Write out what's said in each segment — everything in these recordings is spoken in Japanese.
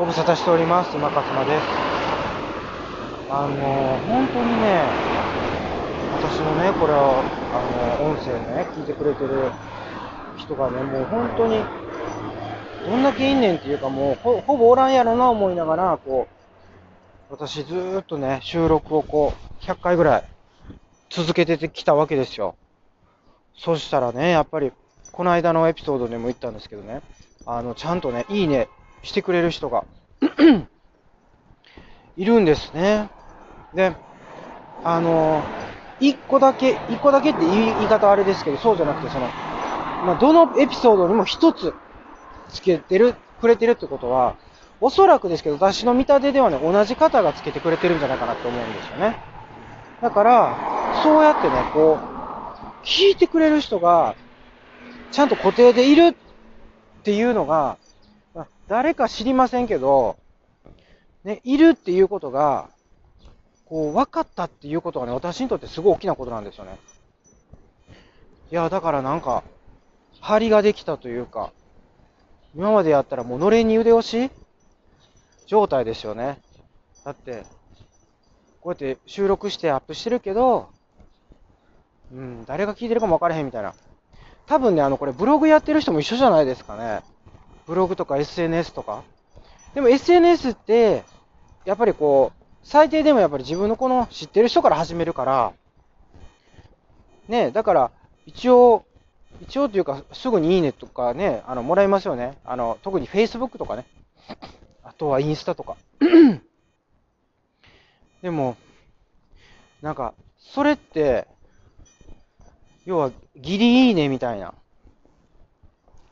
ご無沙汰しております。今勝間です。あの、本当にね、私のね、これは、あの、音声ね、聞いてくれてる人がね、もう本当に、どんだけいんねんっていうか、もうほ、ほぼおらんやろな思いながら、こう、私ずーっとね、収録をこう、100回ぐらい続けてきたわけですよ。そしたらね、やっぱり、この間のエピソードでも言ったんですけどね、あの、ちゃんとね、いいねしてくれる人が いるんですね。で、あの、一個だけ、一個だけって言い言い方あれですけど、そうじゃなくて、その、まあ、どのエピソードにも一つつけてる、くれてるってことは、おそらくですけど、私の見立てではね、同じ方がつけてくれてるんじゃないかなって思うんですよね。だから、そうやってね、こう、聞いてくれる人が、ちゃんと固定でいるっていうのが、誰か知りませんけど、ね、いるっていうことが、こう、分かったっていうことがね、私にとってすごい大きなことなんですよね。いや、だからなんか、張りができたというか、今までやったらもうのれんに腕押し状態ですよね。だって、こうやって収録してアップしてるけど、うん、誰が聞いてるかも分からへんみたいな。多分ね、あの、これブログやってる人も一緒じゃないですかね。ブログとか SNS とか。でも SNS って、やっぱりこう、最低でもやっぱり自分のこの知ってる人から始めるから、ね、だから、一応、一応というか、すぐにいいねとかね、あの、もらいますよね。あの、特に Facebook とかね。あとはインスタとか。でも、なんか、それって、要は、ギリいいねみたいな。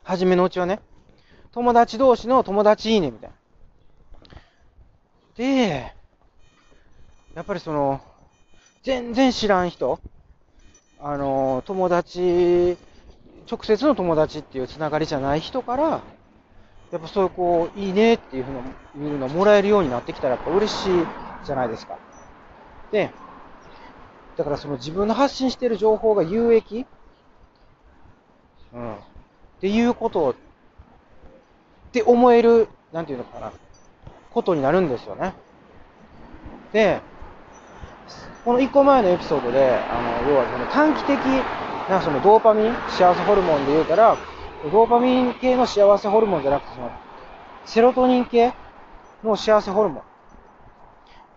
初めのうちはね、友達同士の友達いいねみたいな。で、やっぱりその、全然知らん人、あの、友達、直接の友達っていうつながりじゃない人から、やっぱそういうこう、いいねっていうふうな、いうのをもらえるようになってきたらやっぱ嬉しいじゃないですか。で、だからその自分の発信してる情報が有益？うん。っていうことを、って思える、なんていうのかな、ことになるんですよね。で、この1個前のエピソードで、あの、要はその短期的なそのドーパミン、幸せホルモンで言うたら、ドーパミン系の幸せホルモンじゃなくて、その、セロトニン系の幸せホルモ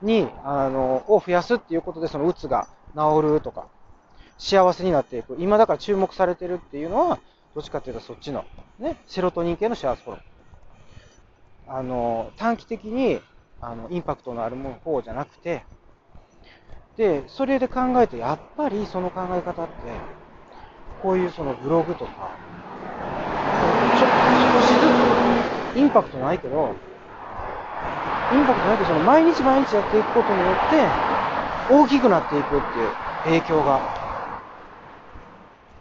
ンに、あの、を増やすっていうことで、そのうつが治るとか、幸せになっていく。今だから注目されてるっていうのは、どっちかっていうとそっちの、ね、セロトニン系の幸せホルモン。あの、短期的に、あの、インパクトのあるもの方じゃなくて、で、それで考えて、やっぱりその考え方って、こういうそのブログとか、ちょ少しずつ、インパクトないけど、インパクトないけど、その毎日毎日やっていくことによって、大きくなっていくっていう影響が。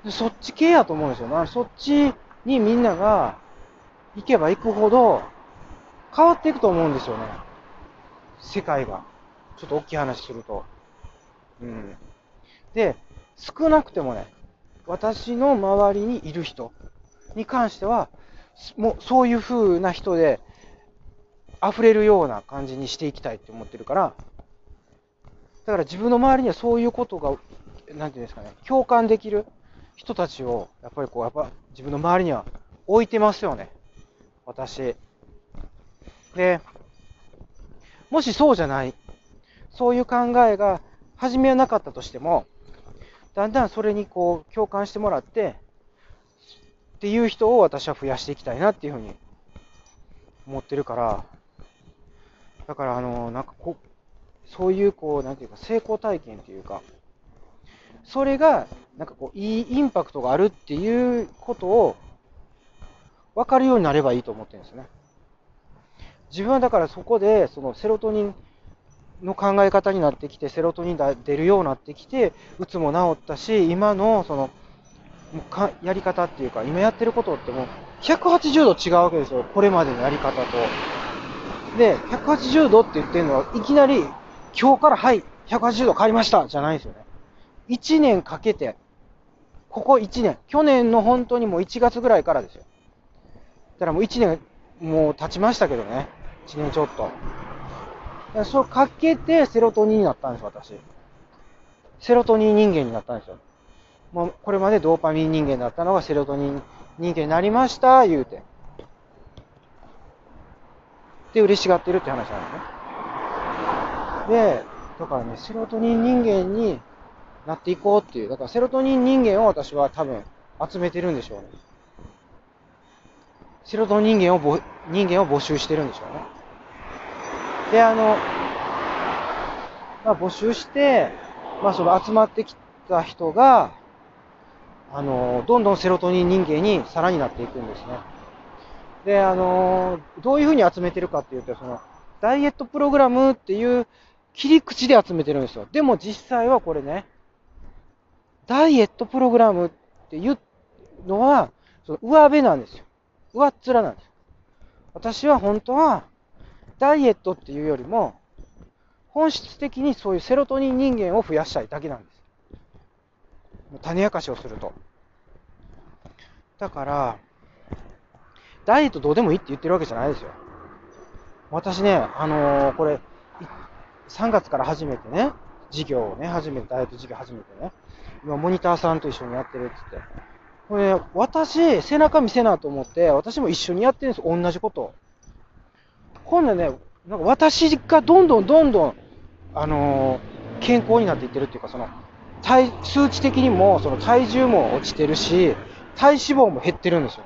でそっち系やと思うんですよ。まあ、そっちにみんなが行けば行くほど変わっていくと思うんですよね。世界が。ちょっと大きい話すると。うん。で、少なくてもね、私の周りにいる人に関しては、もうそういう風な人で溢れるような感じにしていきたいって思ってるから、だから自分の周りにはそういうことが、なんていうんですかね、共感できる人たちを、やっぱりこう、やっぱ自分の周りには置いてますよね。私。で、もしそうじゃない、そういう考えが初めはなかったとしても、だんだんそれにこう共感してもらって、っていう人を私は増やしていきたいなっていうふうに思ってるから、だからあの、なんかこう、そういうこう、なんていうか成功体験っていうか、それが、なんかこう、いいインパクトがあるっていうことを分かるようになればいいと思ってるんですね。自分はだからそこで、そのセロトニンの考え方になってきて、セロトニンが出るようになってきて、うつも治ったし、今のその、やり方っていうか、今やってることってもう180度違うわけですよ。これまでのやり方と。で、180度って言ってるのは、いきなり今日からはい、180度変わりましたじゃないですよね。1年かけて、ここ1年、去年の本当にもう1月ぐらいからですよ。だからもう1年、もう経ちましたけどね。1年ちょっと。それかけてセロトニンになったんですよ、私。セロトニン人間になったんですよ。もうこれまでドーパミン人間だったのがセロトニン人間になりました、言うて。で、嬉しがってるって話なんですね。で、だからね、セロトニン人間になっていこうっていう。だからセロトニン人間を私は多分集めてるんでしょうね。セロトニン人間をぼ人間を募集してるんでしょうね。で、あの、まあ、募集して、まあ、その集まってきた人が、あの、どんどんセロトニン人間にさらになっていくんですね。で、あの、どういうふうに集めてるかっていうと、その、ダイエットプログラムっていう切り口で集めてるんですよ。でも実際はこれね、ダイエットプログラムっていうのは、その上辺なんですよ。上っ面なんです。私は本当は、ダイエットっていうよりも、本質的にそういうセロトニン人間を増やしたいだけなんです。種明かしをすると。だから、ダイエットどうでもいいって言ってるわけじゃないですよ。私ね、あのー、これ、3月から始めてね、事業をね、始めて、ダイエット事業始めてね、今、モニターさんと一緒にやってるって言って。これ、ね、私、背中見せなと思って、私も一緒にやってるんです同じこと。今度ね、なんか私がどんどんどんどん、あのー、健康になっていってるっていうか、その、体、数値的にも、その体重も落ちてるし、体脂肪も減ってるんですよ。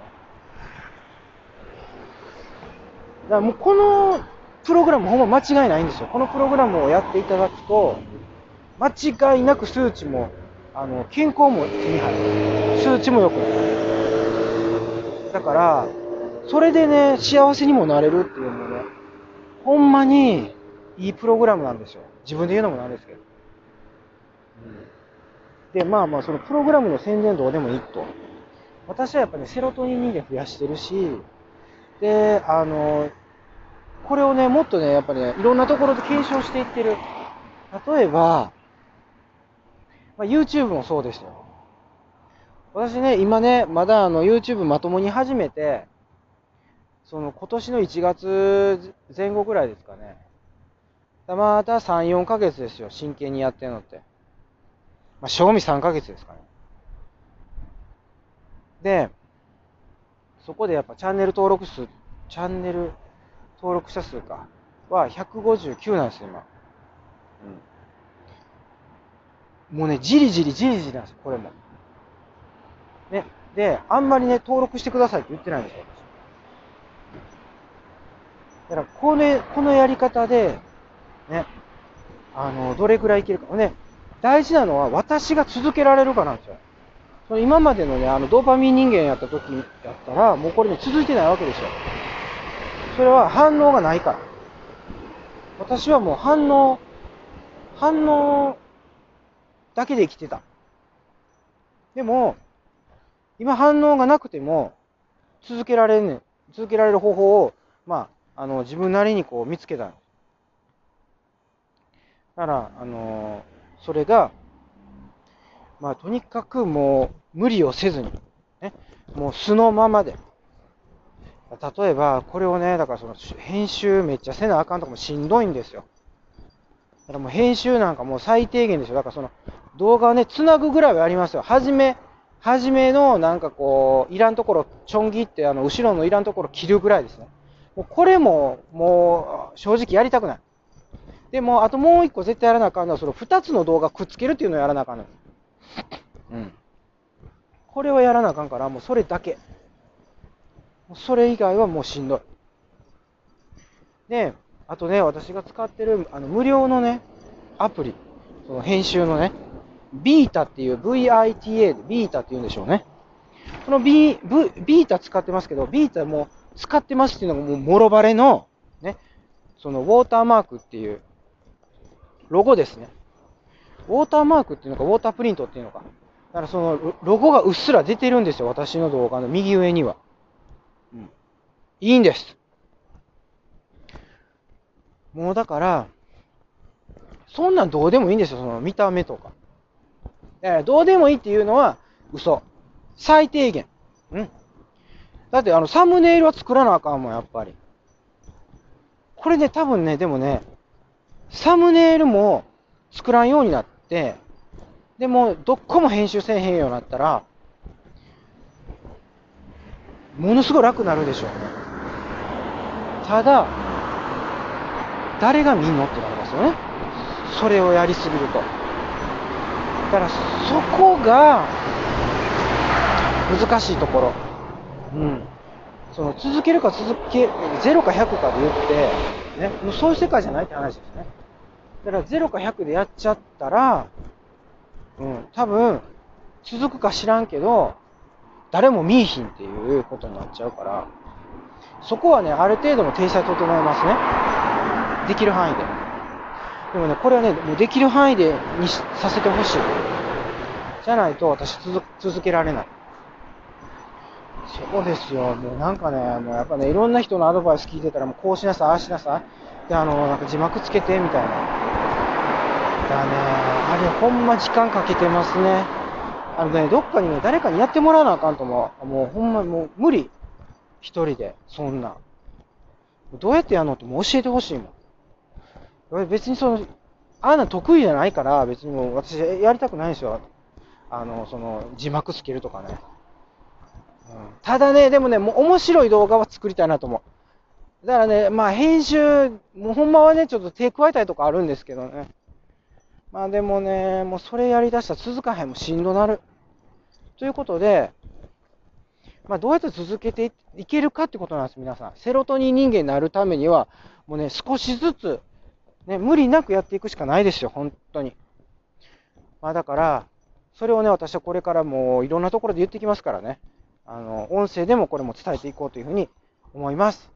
だからもうこのプログラムほんま間違いないんですよ。このプログラムをやっていただくと、間違いなく数値も、あの、健康も手に入る。数値も良くなる。だから、それでね、幸せにもなれるっていうのもね、ほんまにいいプログラムなんですよ。自分で言うのもなんですけど。で、まあまあ、そのプログラムの宣伝どうでもいいと。私はやっぱね、セロトニン人間増やしてるし、で、あの、これをね、もっとね、やっぱりね、いろんなところで検証していってる。例えば、まあ、YouTube もそうですよ。私ね、今ね、まだあの YouTube まともに始めて、その今年の1月前後ぐらいですかね。また3、4ヶ月ですよ、真剣にやってるのって。まあ、賞味3ヶ月ですかね。で、そこでやっぱチャンネル登録数、チャンネル登録者数か、は159なんですよ、今。うん。もうね、じりじりじりじりなんですよ、これも。ね。で、あんまりね、登録してくださいって言ってないんですよ、だから、この、このやり方で、ね、あの、どれくらいいけるか。ね、大事なのは私が続けられるかなんですよ。その今までのね、あの、ドーパミン人間やった時やったら、もうこれね、続いてないわけですよ。それは反応がないから。私はもう反応、反応だけで生きてた。でも、今反応がなくても、続けられんねん。続けられる方法を、まあ、あの、自分なりにこう見つけた。だから、あのーそれが、まあ、とにかくもう無理をせずに、ね、もう素のままで。例えば、これをね、だからその編集めっちゃせなあかんとかもしんどいんですよ。だからもう編集なんかもう最低限ですよ。だからその動画をね、つなぐぐらいはありますよ。はじめ、はじめのなんかこう、いらんところ、ちょん切ってあの、後ろのいらんところ切るぐらいですね。もうこれも、もう、正直やりたくない。でも、あともう一個絶対やらなあかんのは、その二つの動画くっつけるっていうのをやらなあかんの。うん。これはやらなあかんから、もうそれだけ。それ以外はもうしんどい。で、あとね、私が使ってる、あの、無料のね、アプリ、その編集のね、ビータっていう VITA でビータって言うんでしょうね。このビー、ビータ使ってますけど、ビータも使ってますっていうのがもうもろバレの、ね、そのウォーターマークっていうロゴですね。ウォーターマークっていうのか、ウォータープリントっていうのか。だからそのロゴがうっすら出てるんですよ、私の動画の右上には。うん。いいんです。もうだから、そんなんどうでもいいんですよ、その見た目とか。えどうでもいいっていうのは嘘。最低限。うん。だってあの、サムネイルは作らなあかんもん、やっぱり。これね、多分ね、でもね、サムネイルも作らんようになって、でも、どっこも編集せえへんようになったら、ものすごい楽になるでしょうね。ただ、誰が見んのってなりますよね。それをやりすぎると。だから、そこが、難しいところ。うん。その、続けるか続け、0か100かで言って、ね、もうそういう世界じゃないって話ですね。だから、0か100でやっちゃったら、うん、多分、続くか知らんけど、誰も見いひんっていうことになっちゃうから、そこはね、ある程度の体裁整えますね。できる範囲で。でもね、これはね、もうできる範囲でにさせてほしい。じゃないと私続けられない。そうですよ。もうなんかね、もうやっぱね、いろんな人のアドバイス聞いてたら、もうこうしなさい、ああしなさい。で、あの、なんか字幕つけて、みたいな。だね、あれ、ほんま時間かけてますね。あのね、どっかにね、誰かにやってもらわなあかんと思う。もうほんま、もう無理。一人で、そんな。どうやってやるのってもう教えてほしいもん。別にその、ああいうの得意じゃないから、別にもう私やりたくないんですよ。あの、その、字幕つけるとかね。うん、ただね、でもね、もう面白い動画は作りたいなと思う。だからね、まあ編集、もうほんまはね、ちょっと手加えたいとかあるんですけどね。まあでもね、もうそれやりだしたら続かへん、もうしんどなる。ということで、まあどうやって続けていけるかってことなんです、皆さん。セロトニン人間になるためには、もうね、少しずつ、ね、無理なくやっていくしかないですよ、本当に。まあだから、それをね、私はこれからもいろんなところで言ってきますからね。あの、音声でもこれも伝えていこうというふうに思います。